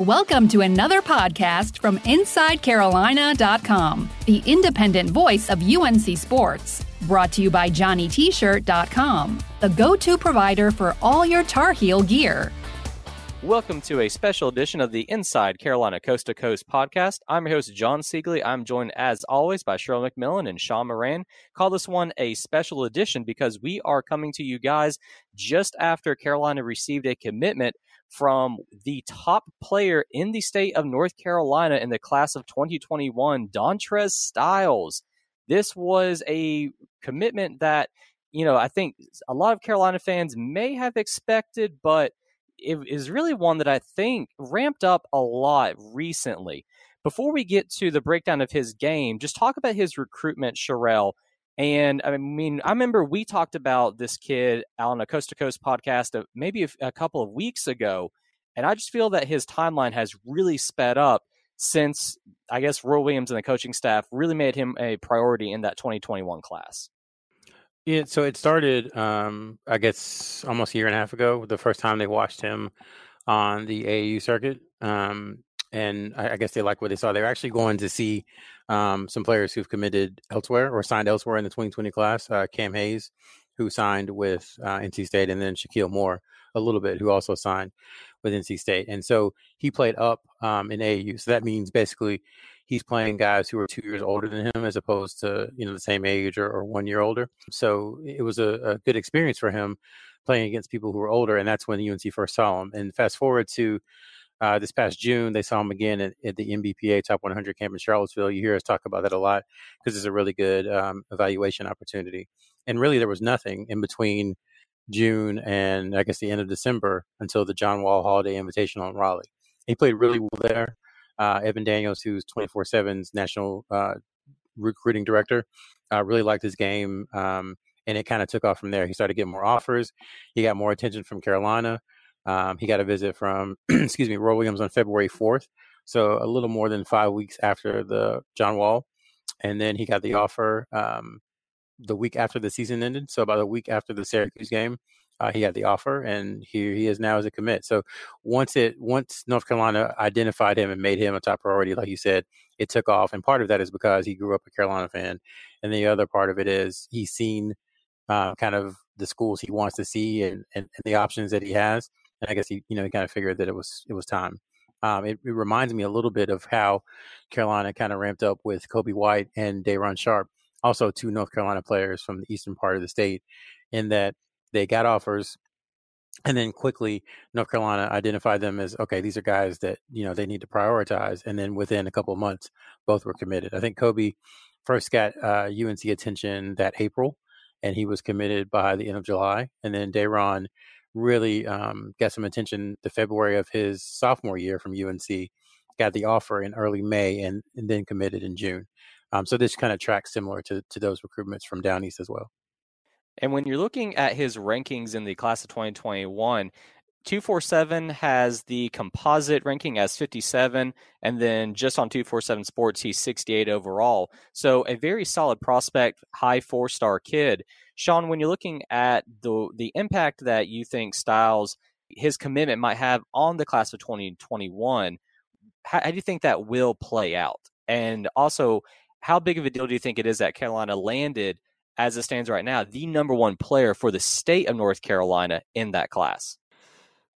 Welcome to another podcast from InsideCarolina.com, the independent voice of UNC Sports. Brought to you by JohnnyT-shirt.com, the go-to provider for all your Tar Heel gear. Welcome to a special edition of the Inside Carolina Coast to Coast podcast. I'm your host, John Siegley. I'm joined, as always, by Sherelle McMillan and Sean Moran. Call this one a special edition because we are coming to you guys just after Carolina received a commitment from the top player in the state of North Carolina in the class of 2021, Dontrez Styles. This was a commitment that, you know, I think a lot of Carolina fans may have expected, but is really one that I think ramped up a lot recently. Before we get to the breakdown of his game, just talk about his recruitment, Sherelle. And I mean, I remember we talked about this kid on a Coast to Coast podcast of maybe a couple of weeks ago. And I just feel that his timeline has really sped up since I guess Roy Williams and the coaching staff really made him a priority in that 2021 class. Yeah, so it started, um, I guess, almost a year and a half ago. The first time they watched him on the AAU circuit, um, and I, I, guess they liked what they saw. They're actually going to see um, some players who've committed elsewhere or signed elsewhere in the 2020 class. Uh, Cam Hayes, who signed with uh, NC State, and then Shakeel Moore, a little bit, who also signed with NC State. And so he played up um, in AAU. So that means basically he's playing guys who are two years older than him as opposed to you know the same age or, or one year older so it was a, a, good experience for him playing against people who were older and that's when unc first saw him and fast forward to uh, this past June, they saw him again at, at, the NBPA Top 100 camp in Charlottesville. You hear us talk about that a lot because it's a really good um, evaluation opportunity. And really, there was nothing in between June and I guess the end of December until the John Wall Holiday Invitational in Raleigh. He played really well there uh, Evan Daniels, who's 24 7's national uh, recruiting director, uh, really liked his game. Um, and it kind of took off from there. He started getting more offers. He got more attention from Carolina. Um, he got a visit from, excuse me, Roy Williams on February 4th. So a little more than five weeks after the John Wall. And then he got the offer um, the week after the season ended. So about a week after the Syracuse game uh, he had the offer, and here he is now as a commit. So once it once North Carolina identified him and made him a top priority, like you said, it took off. And part of that is because he grew up a Carolina fan, and the other part of it is he's seen uh, kind of the schools he wants to see and, and, and, the options that he has. And I guess he you know he kind of figured that it was it was time. Um, it, it, reminds me a little bit of how Carolina kind of ramped up with Coby White and Day'Ron Sharpe, also two North Carolina players from the eastern part of the state, in that they got offers and then quickly north carolina identified them as okay these are guys that you know they need to prioritize and then within a couple of months both were committed. I think coby first got uh, unc attention that april and he was committed by the end of july and then Day'Ron really um, got some attention the february of his sophomore year from unc got the offer in early may and, and then committed in june. Um, so this kind of tracks similar to, to those recruitments from down east as well and when you're looking at his rankings in the class of 2021, 247 has the composite ranking as 57, and then just on 247 Sports, he's 68 overall. So a very solid prospect, high four star kid. Sean, when you're looking at the the impact that you think Styles his commitment might have on the class of 2021, how, how do you think that will play out? And also, how big of a deal do you think it is that Carolina landed as it stands right now, the number one player for the state of North Carolina in that class?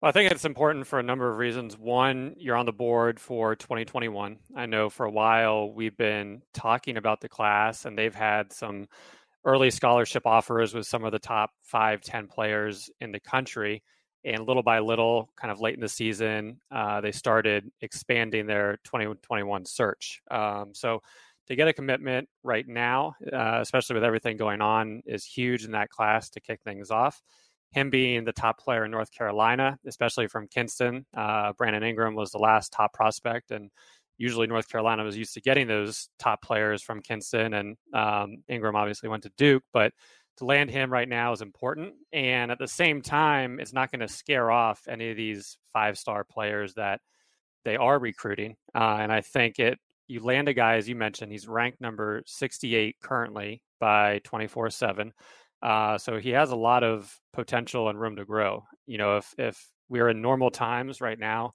Well, I think it's important for a number of reasons. One, you're on the board for 2021. I know for a while we've been talking about the class, and they've had some early scholarship offers with some of the top five, 10 players in the country. And little by little, kind of late in the season, uh, they started expanding their 2021 search. Um, so to get a commitment right now, uh, especially with everything going on, is huge in that class to kick things off. him being the top player in North Carolina, especially from Kinston. Uh, Brandon Ingram was the last top prospect, and usually North Carolina was used to getting those top players from Kinston, and um, Ingram obviously went to Duke, but to land him right now is important. And at the same time, it's not going to scare off any of these five star players that they are recruiting. Uh, and I think it, you land a guy, as you mentioned, he's ranked number 68 currently by 24 7. Uh, so he has a lot of potential and room to grow. You know, if, if we're in normal times right now,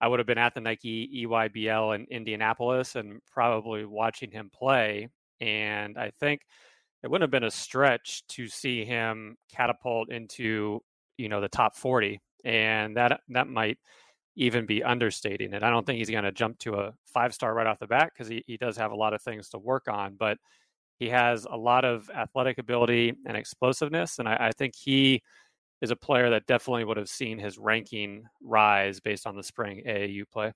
I would have been at the Nike EYBL in Indianapolis and probably watching him play. And I think it wouldn't have been a stretch to see him catapult into, you know, the top 40. And that that might even be understating it. I don't think he's going to jump to a five star right off the bat because he, he does have a lot of things to work on, but he has a lot of athletic ability and explosiveness. And I, I think he is a player that definitely would have seen his ranking rise based on the spring AAU play.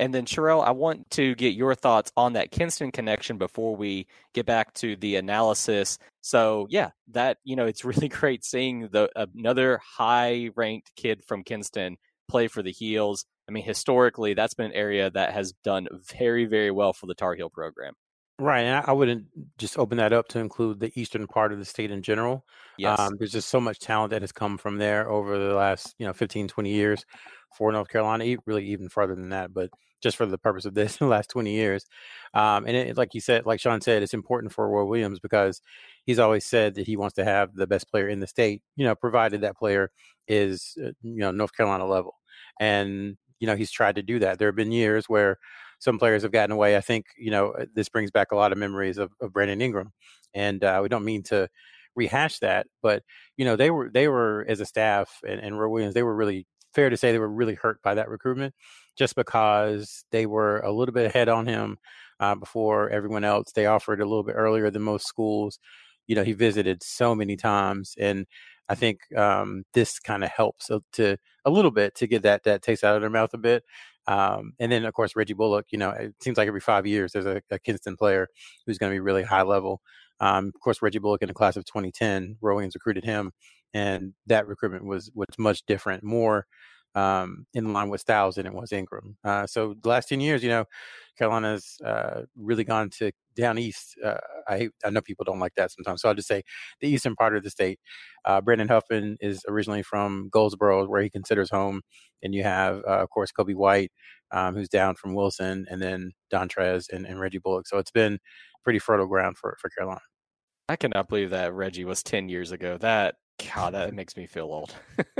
And then, Sherelle, I want to get your thoughts on that Kinston connection before we get back to the analysis. So, yeah, that you know, it's really great seeing the another high-ranked kid from Kinston play for the Heels. I mean, historically, that's been an area that has done very, very well for the Tar Heel program. Right. And I wouldn't just open that up to include the eastern part of the state in general. Yes. Um, there's just so much talent that has come from there over the last, you know, 15, 20 years for North Carolina, really even farther than that, but just for the purpose of this, the last 20 years. Um, and it, like you said, like Sean said, it's important for Roy Williams because he's always said that he wants to have the best player in the state, you know, provided that player is, uh, you know, North Carolina level. And, you know, he's tried to do that. There have been years where some players have gotten away. I think you know uh, this brings back a lot of memories of, of Brandon Ingram, and uh, we don't mean to rehash that, but you know they were they were as a staff and, and Roy Williams they were really fair to say they were really hurt by that recruitment, just because they were a little bit ahead on him uh, before everyone else. They offered a little bit earlier than most schools. You know he visited so many times and. I think um, this kind of helps to a little bit to get that that taste out of their mouth a bit, um, and then, of course, Reggie Bullock, you know, it seems like every five years there's a, a Kinston player who's going to be really high level. Um, of course, Reggie Bullock in the class of 2010, Williams recruited him, and that recruitment was was much different, more um, in line with Styles than it was Ingram. Uh, so the last 10 years, you know, Carolina's uh, really gone to down east. Uh, I I know people don't like that sometimes, so I'll just say the eastern part of the state. Uh, Brandon Huffman is originally from Goldsboro, where he considers home, and you have, uh, of course, Coby White, um, who's down from Wilson, and then Dontrez and, and Reggie Bullock. So it's been pretty fertile ground for for Carolina. I cannot believe that Reggie was 10 years ago. That God, that makes me feel old.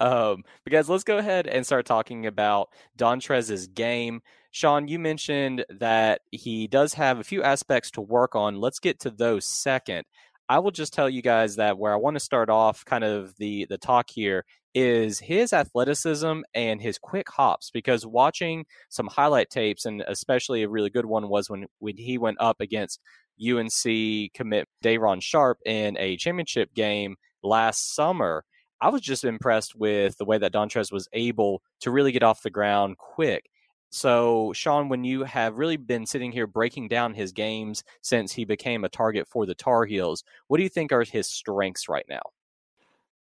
um, but guys, let's go ahead and start talking about Dontrez's game. Sean, you mentioned that he does have a few aspects to work on. Let's get to those second. I will just tell you guys that where I want to start off kind of the the talk here is his athleticism and his quick hops because watching some highlight tapes and especially a really good one was when when he went up against UNC commit Day'Ron Sharpe in a championship game last summer. I was just impressed with the way that Dontrez was able to really get off the ground quick. So, Sean, when you have really been sitting here breaking down his games since he became a target for the Tar Heels, what do you think are his strengths right now?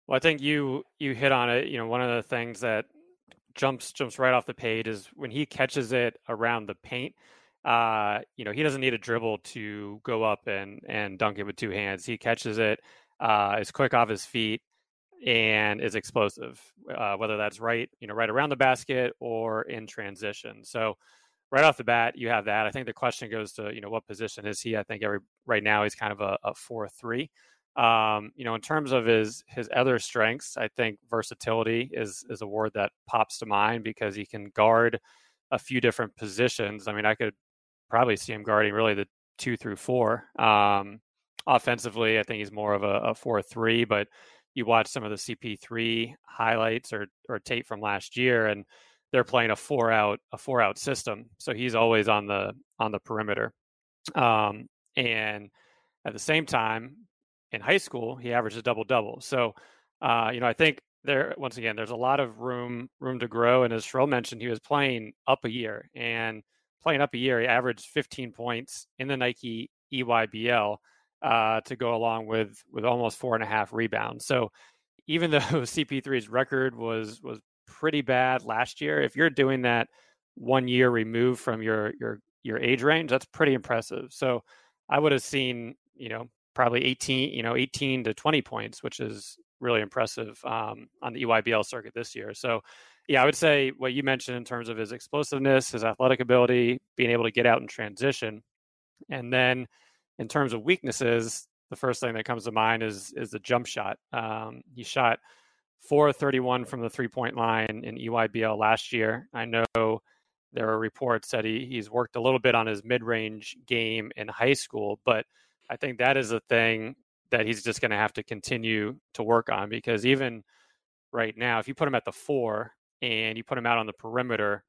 Well, I think you you hit on it. You know, one of the things that jumps jumps right off the page is when he catches it around the paint. Uh, you know, he doesn't need a dribble to go up and and dunk it with two hands. He catches it, uh, is quick off his feet, and is explosive, uh, whether that's right, you know, right around the basket or in transition. So right off the bat, you have that. I think the question goes to, you know, what position is he? I think every right now he's kind of a, a four three. Um, you know, in terms of his his other strengths, I think versatility is is a word that pops to mind because he can guard a few different positions. I mean, I could probably see him guarding really the two through four. Um, offensively, I think he's more of a, a four three, but you watch some of the CP3 highlights or or tape from last year, and they're playing a four out a four out system. So he's always on the on the perimeter. Um, and at the same time, in high school, he averaged a double double. So uh, you know, I think there once again, there's a lot of room room to grow. And as Sherelle mentioned, he was playing up a year and playing up a year, he averaged 15 points in the Nike EYBL uh, to go along with with almost four and a half rebounds. So even though CP3's record was was pretty bad last year, if you're doing that one year removed from your your your age range, that's pretty impressive. So I would have seen, you know, probably 18, you know, 18 to 20 points, which is really impressive um, on the EYBL circuit this year. So, yeah, I would say what you mentioned in terms of his explosiveness, his athletic ability, being able to get out and transition, and then in terms of weaknesses, the first thing that comes to mind is is the jump shot. Um, he shot 431 from the three point line in EYBL last year. I know there are reports that he, he's worked a little bit on his mid range game in high school, but I think that is a thing that he's just going to have to continue to work on because even right now, if you put him at the four and you put him out on the perimeter,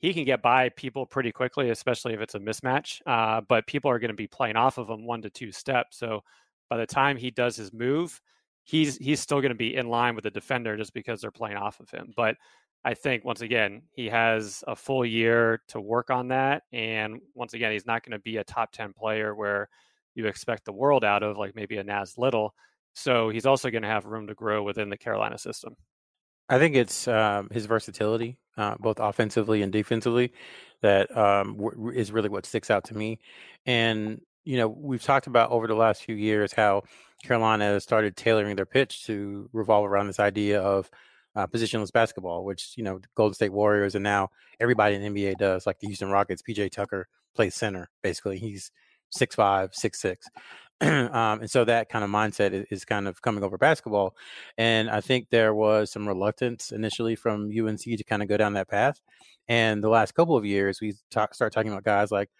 he can get by people pretty quickly, especially if it's a mismatch. Uh, but people are going to be playing off of him one to two steps. So by the time he does his move, he's he's still going to be in line with the defender just because they're playing off of him. But I think once again he has a full year to work on that, and once again he's not going to be a top ten player where you expect the world out of, like maybe a Nas Little. So he's also going to have room to grow within the Carolina system. I think it's um, his versatility, uh, both offensively and defensively, that um, w- is really what sticks out to me. And you know, we've talked about over the last few years how Carolina has started tailoring their pitch to revolve around this idea of uh, positionless basketball, which you know, Golden State Warriors and now everybody in the NBA does. Like the Houston Rockets, PJ Tucker plays center. Basically, he's six five, six six. um, and so that kind of mindset is, is, kind of coming over basketball. And I think there was some reluctance initially from UNC to kind of go down that path. And the last couple of years, we talk, start talking about guys like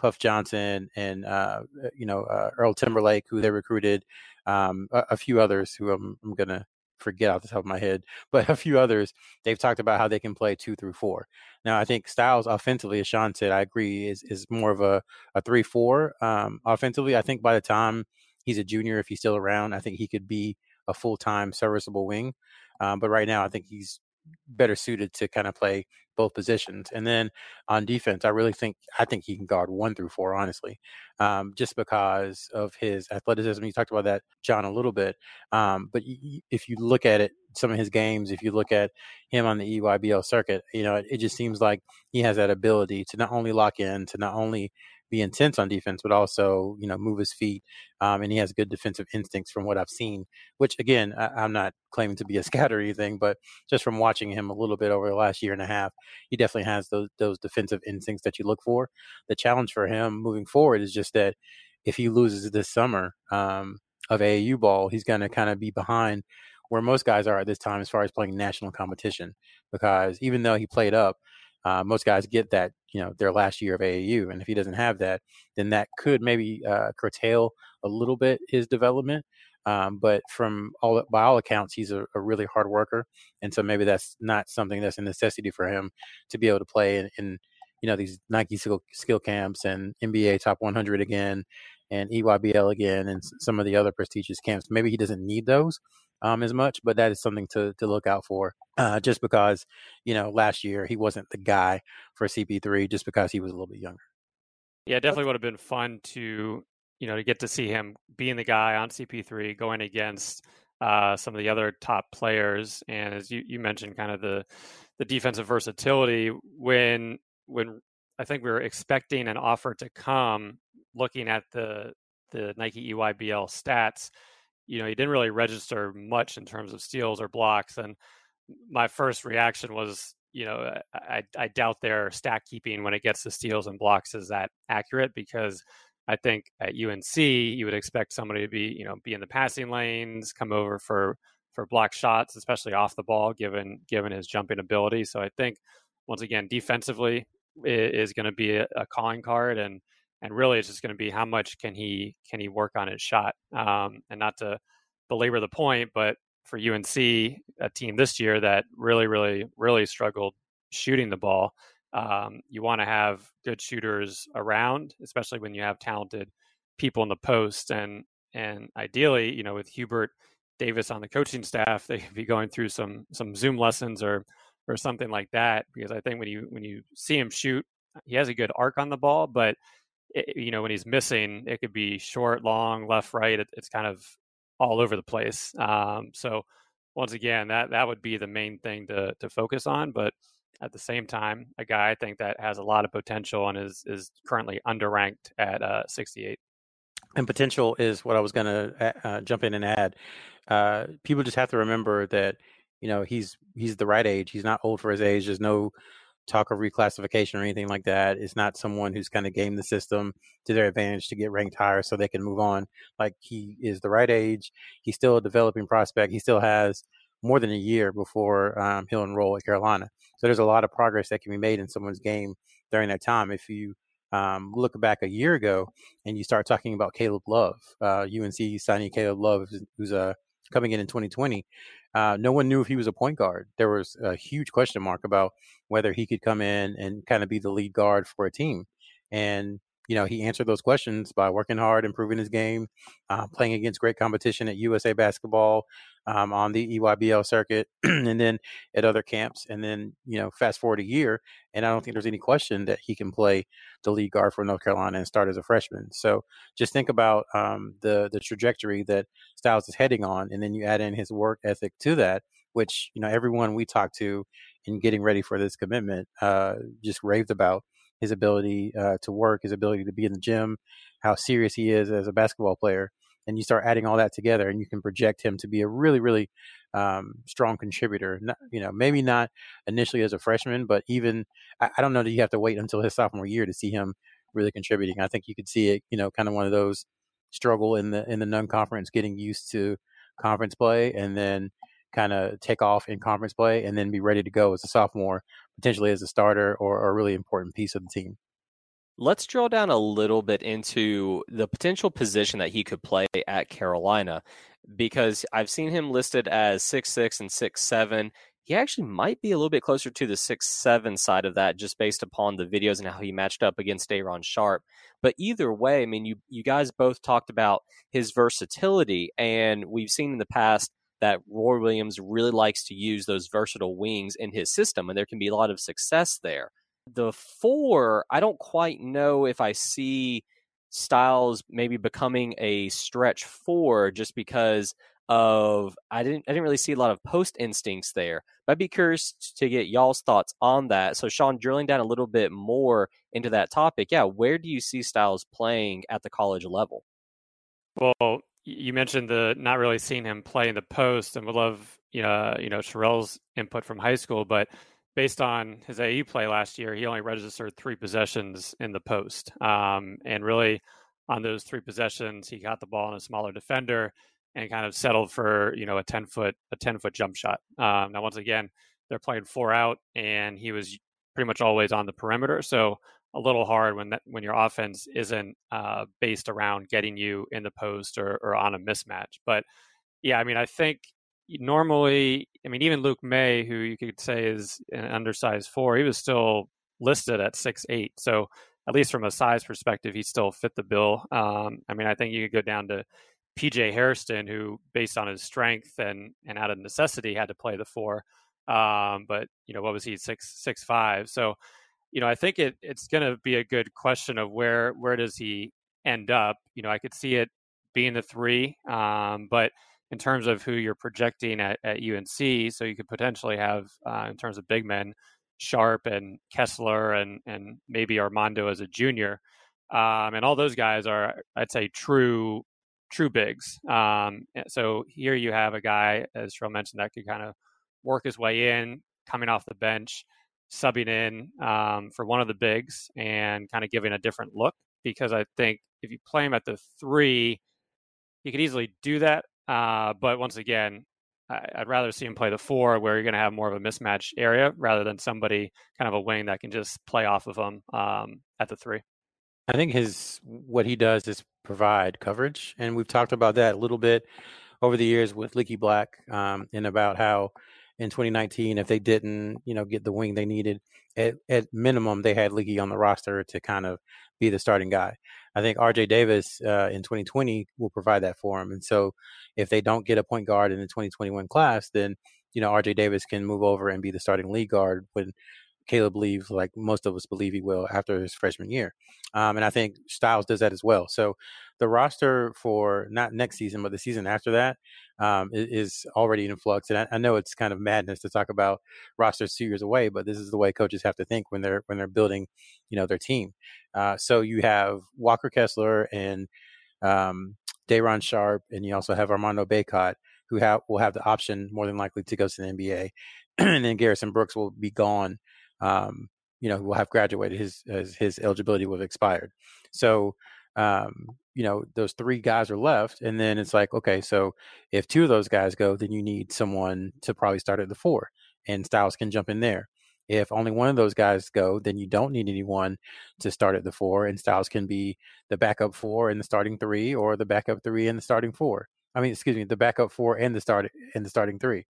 Puff Johnson and uh, you know uh, Earl Timberlake, who they recruited, um, a, a, few others who I'm, I'm gonna forget off the top of my head, but a few others, they've talked about how they can play two through four. Now, I think Styles offensively, as Sean said, I agree, is is more of a, a three four. Um, offensively, I think by the time he's a junior, if he's still around, I think he could be a full time serviceable wing. Um, but right now, I think he's better suited to kind of play both positions. And then on defense, I really think I think he can guard one through four, honestly, um, just because of his athleticism. You talked about that, John, a little bit. Um, but if you look at it, some of his games, if you look at him on the EYBL circuit, you know, it, it just seems like he has that ability to not only lock in, to not only be intense on defense, but also you know move his feet. Um, and he has good defensive instincts from what I've seen. Which again, I, am not claiming to be a scout or anything, but just from watching him a little bit over the last year and a half, he definitely has those those defensive instincts that you look for. The challenge for him moving forward is just that if he loses this summer um, of AAU ball, he's going to kind of be behind where most guys are at this time as far as playing national competition. Because even though he played up, uh, most guys get that, you know, their last year of AAU, and if he doesn't have that, then that could maybe uh, curtail a little bit his development. Um, but from all by all accounts, he's a, a, really hard worker, and so maybe that's not something that's a necessity for him to be able to play in, in you know these Nike skill, skill camps and NBA Top 100 again, and EYBL again, and some of the other prestigious camps. Maybe he doesn't need those, um, as much, but that is something to to look out for. Uh, just because you know last year he wasn't the guy for CP3, just because he was a little bit younger. Yeah, definitely would have been fun to you know to get to see him being the guy on CP3 going against uh, some of the other top players, and as you, you mentioned, kind of the the defensive versatility when when I think we were expecting an offer to come, looking at the the Nike EYBL stats you know, he didn't really register much in terms of steals or blocks. And my first reaction was, you know, I, I doubt their stat keeping when it gets to steals and blocks is that accurate because I think at UNC you would expect somebody to be, you know, be in the passing lanes, come over for for block shots, especially off the ball, given given his jumping ability. So I think once again, defensively is going to be a, a calling card, and and really it's just going to be how much can he can he work on his shot um, and not to belabor the point but for unc a team this year that really really really struggled shooting the ball um, you want to have good shooters around especially when you have talented people in the post and and ideally you know with hubert davis on the coaching staff they could be going through some some zoom lessons or or something like that because i think when you when you see him shoot he has a good arc on the ball but it, you know, when he's missing, it could be short, long, left, right. It, it's kind of all over the place. Um, so once again, that that would be the main thing to to focus on. But at the same time, a guy I think that has a lot of potential and is is currently underranked at uh, 68. And potential is what I was going to uh, jump in and add. Uh, people just have to remember that you know he's he's the right age. He's not old for his age. There's no talk of reclassification or anything like that. It's not someone who's kind of gamed the system to their advantage to get ranked higher so they can move on. Like he is the right age. He's still a developing prospect. He still has more than a year before um, he'll enroll at Carolina. So there's a lot of progress that can be made in someone's game during that time. If you um, look back a year ago and you start talking about Caleb Love, uh, UNC signing Caleb Love, who's uh, coming in in 2020. Uh, no one knew if he was a point guard. There was a huge question mark about whether he could come in and kind of be the lead guard for a team. And you know, he answered those questions by working hard, improving his game, uh, playing against great competition at USA Basketball, um, on the EYBL circuit, and then at other camps. And then, you know, fast forward a year, and I don't think there's any question that he can play the lead guard for North Carolina and start as a freshman. So just think about um, the the trajectory that Styles is heading on, and then you add in his work ethic to that, which you know everyone we talked to in getting ready for this commitment uh, just raved about his ability uh, to work, his ability to be in the gym, how serious he is as a basketball player. And you start adding all that together, and you can project him to be a really, really um, strong contributor. Not, you know, maybe not initially as a freshman, but even I, I don't know that you have to wait until his sophomore year to see him really contributing. I think you could see it, you know, kind of one of those struggle in the in the non-conference, getting used to conference play, and then kind of take off in conference play, and then be ready to go as a sophomore potentially as a starter or, a really important piece of the team. Let's drill down a little bit into the potential position that he could play at Carolina because I've seen him listed as six six and six seven. He actually might be a little bit closer to the six seven side of that, just based upon the videos and how he matched up against Day'Ron Sharpe. But either way, I mean, you you guys both talked about his versatility, and we've seen in the past that Roy Williams really likes to use those versatile wings in his system, and there can be a lot of success there. The four, I don't quite know if I see Styles maybe becoming a stretch four just because of I didn't I didn't really see a lot of post instincts there. But I'd be curious to get y'all's thoughts on that. So Sean, drilling down a little bit more into that topic, yeah, where do you see Styles playing at the college level? Well, you mentioned the not really seeing him play in the post, and would love you know you know Sherelle's input from high school, but based on his AE play last year, he only registered three possessions in the post, um, and really on those three possessions, he got the ball in a smaller defender and kind of settled for you know a ten foot a ten foot jump shot. Um, now once again, they're playing four out, and he was pretty much always on the perimeter, so a little hard when that when your offense isn't uh, based around getting you in the post or, or on a mismatch. But yeah, I mean, I think normally, I mean, even Luke Maye, who you could say is an undersized four, he was still listed at six eight. So at least from a size perspective, he still fit the bill. Um, I mean, I think you could go down to PJ Hairston, who, based on his strength and and out of necessity, had to play the four. Um, but you know, what was he six six five? So you know, I think it it's going to be a good question of where where does he end up. You know, I could see it being the three, um, but in terms of who you're projecting at, at UNC, so you could potentially have uh, in terms of big men, Sharpe and Kessler and and maybe Armando as a junior, um, and all those guys are I'd say true true bigs. Um, so here you have a guy, as Sherelle mentioned, that could kind of work his way in, coming off the bench subbing in um, for one of the bigs and kind of giving a different look because I think if you play him at the three, you could easily do that. Uh, but once again, I, would rather see him play the four where you're going to have more of a mismatch area rather than somebody kind of a wing that can just play off of him um, at the three. I think his what he does is provide coverage, and we've talked about that a little bit over the years with Leaky Black um, and about how in 2019 if they didn't, you know, get the wing they needed. At, at minimum, they had Leaky on the roster to kind of be the starting guy. I think RJ Davis uh, in 2020 will provide that for him. And so if they don't get a point guard in the 2021 class, then, you know, RJ Davis can move over and be the starting lead guard when Caleb believes, like most of us believe he will after his freshman year. Um, and I think Styles does that as well. So the roster for not next season, but the season after that um, is, already in flux. And I, I, know it's kind of madness to talk about rosters two years away, but this is the way coaches have to think when they're when they're building, you know, their team. Uh, so you have Walker Kessler and um, Day'Ron Sharpe, and you also have Armando Bacot, who have will have the option more than likely to go to the NBA, and then Garrison Brooks will be gone. Um, you know, who will have graduated. His his, his eligibility will have expired. So, um, you know, those three guys are left, and then it's like, okay, so if two of those guys go, then you need someone to probably start at the four, and Styles can jump in there. If only one of those guys go, then you don't need anyone to start at the four, and Styles can be the backup four and the starting three, or the backup three and the starting four. I mean, excuse me, the backup four and the start and the starting three.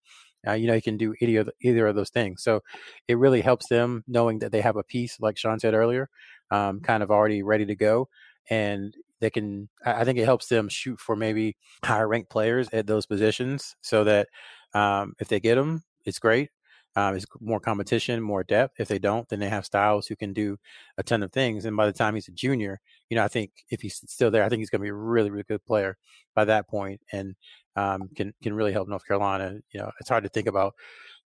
Uh, you know, you can do either either of those things. So it really helps them knowing that they have a piece, like Sean said earlier, um, kind of already ready to go, and they can. I think it helps them shoot for maybe higher ranked players at those positions, so that um, if they get them, it's great. Um, it's more competition, more depth. If they don't, then they have Styles who can do a ton of things. And by the time he's a junior, you know, I think if he's still there, I think he's going to be a really, really good player by that point, and um, can can really help North Carolina. You know, it's hard to think about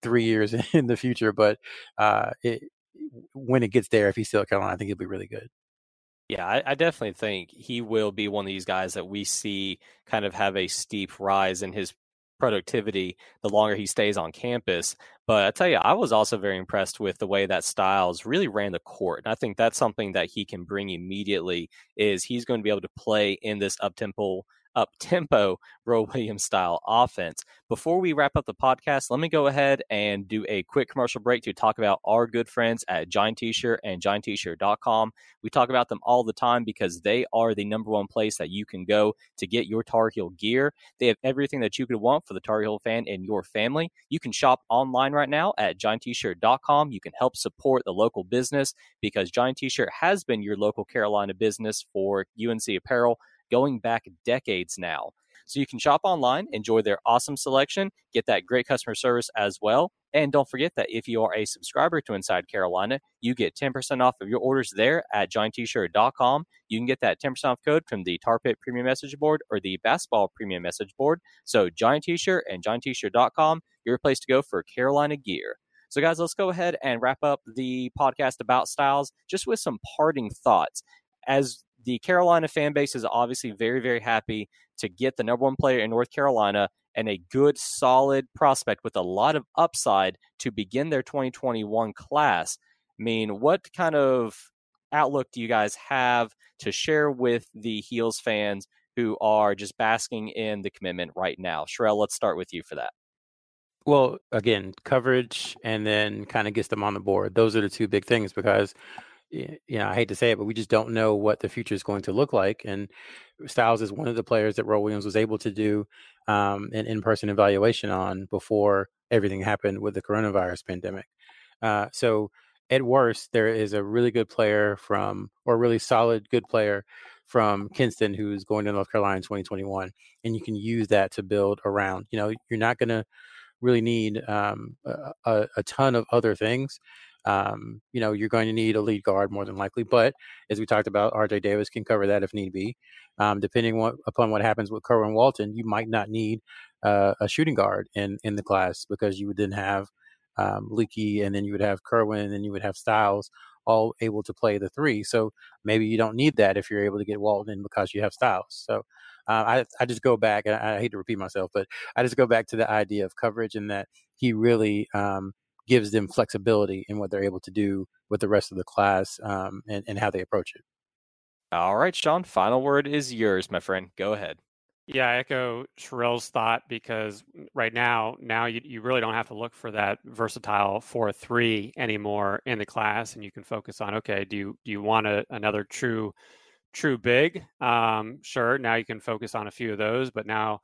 three years in the future, but uh, it, when it gets there, if he's still at Carolina, I think he'll be really good. Yeah, I, I, definitely think he will be one of these guys that we see kind of have a steep rise in his productivity the longer he stays on campus. But I tell you, I was also very impressed with the way that Styles really ran the court. And I think that's something that he can bring immediately is he's going to be able to play in this up tempo up tempo Roy Williams style offense. Before we wrap up the podcast, let me go ahead and do a quick commercial break to talk about our good friends at Johnny T-shirt and JohnnyT-shirt.com. We talk about them all the time because they are the number one place that you can go to get your Tar Heel gear. They have everything that you could want for the Tar Heel fan and your family. You can shop online right now at JohnnyT-shirt.com. You can help support the local business because Johnny T-shirt has been your local Carolina business for UNC apparel going back decades now. So you can shop online, enjoy their awesome selection, get that great customer service as well. And don't forget that if you are a subscriber to Inside Carolina, you get 10% off of your orders there at johnnytshirt.com. You can get that 10% off code from the Tar Pit Premium Message Board or the Basketball Premium Message Board. So Johnny T-shirt and johnnytshirt.com, your place to go for Carolina gear. So, guys, let's go ahead and wrap up the podcast about Styles just with some parting thoughts. As the Carolina fan base is obviously very, very happy to get the number one player in North Carolina and a good, solid prospect with a lot of upside to begin their 2021 class. I mean, what kind of outlook do you guys have to share with the Heels fans who are just basking in the commitment right now? Sherelle, let's start with you for that. Well, again, coverage and then kind of gets them on the board. Those are the two big things because you know, I hate to say it, but we just don't know what the future is going to look like. And Styles is one of the players that Roy Williams was able to do um, an in-person evaluation on before everything happened with the coronavirus pandemic. Uh, so at worst, there is a really good player from, or really solid good player from Kinston who's going to North Carolina in 2021, and you can use that to build around. You know, you're not going to really need um, a, a, ton of other things um, you know, you're going to need a lead guard more than likely. But as we talked about, RJ Davis can cover that if need be. Um, depending what, upon what happens with Kerwin Walton, you might not need uh, a shooting guard in, in the class because you would then have um, Leaky and then you would have Kerwin and then you would have Styles all able to play the three. So maybe you don't need that if you're able to get Walton in because you have Styles. So uh, I, I just go back, and I, I, hate to repeat myself, but I just go back to the idea of coverage and that he really um, gives them flexibility in what they're able to do with the rest of the class um, and, and how they approach it. All right, Sean, final word is yours, my friend. Go ahead. Yeah, I echo Sherelle's thought because right now, now you, you really don't have to look for that versatile four three anymore in the class, and you can focus on okay, do you do you want a, another true true big? Um, sure, now you can focus on a few of those, but now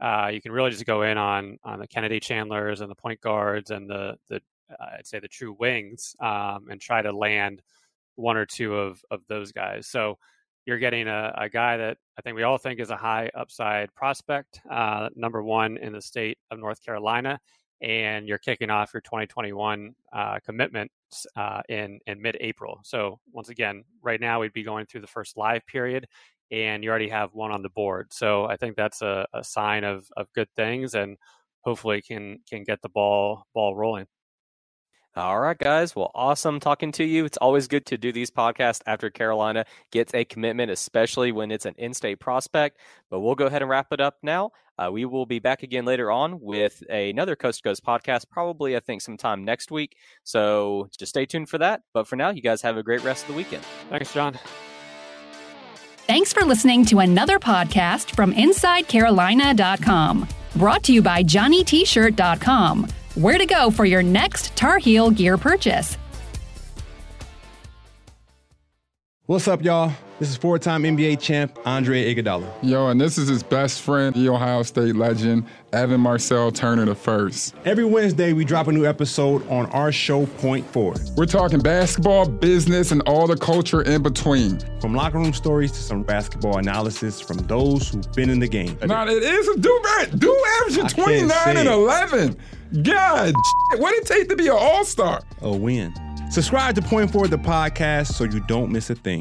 uh, you can really just go in on on the Kennedy Chandlers and the point guards and the the uh, I'd say the true wings um, and try to land one or two of of those guys. So you're getting a, a guy that I think we all think is a high upside prospect, uh, number one in the state of North Carolina, and you're kicking off your 2021 uh, commitments uh, in in mid-April. So once again, right now we'd be going through the first live period, and you already have one on the board. So I think that's a, a sign of of good things, and hopefully can can get the ball ball rolling. All right, guys. Well, awesome talking to you. It's always good to do these podcasts after Carolina gets a commitment, especially when it's an in state prospect. But we'll go ahead and wrap it up now. Uh, we will be back again later on with another Coast to Coast podcast, probably, I think, sometime next week. So just stay tuned for that. But for now, you guys have a great rest of the weekend. Thanks, John. Thanks for listening to another podcast from InsideCarolina.com. Brought to you by JohnnyT-shirt.com where to go for your next Tar Heel gear purchase. What's up, y'all? This is four time NBA champ Andre Iguodala. Yo, and this is his best friend, the Ohio State legend, Evan Marcel Turner the first. Every Wednesday, we drop a new episode on our show, Four. We're talking basketball, business, and all the culture in between. From locker room stories to some basketball analysis from those who've been in the game. Now, it is a do do averaging 29 and 11. God, what it take to be an all star? A win. Subscribe to Four, the podcast, so you don't miss a thing.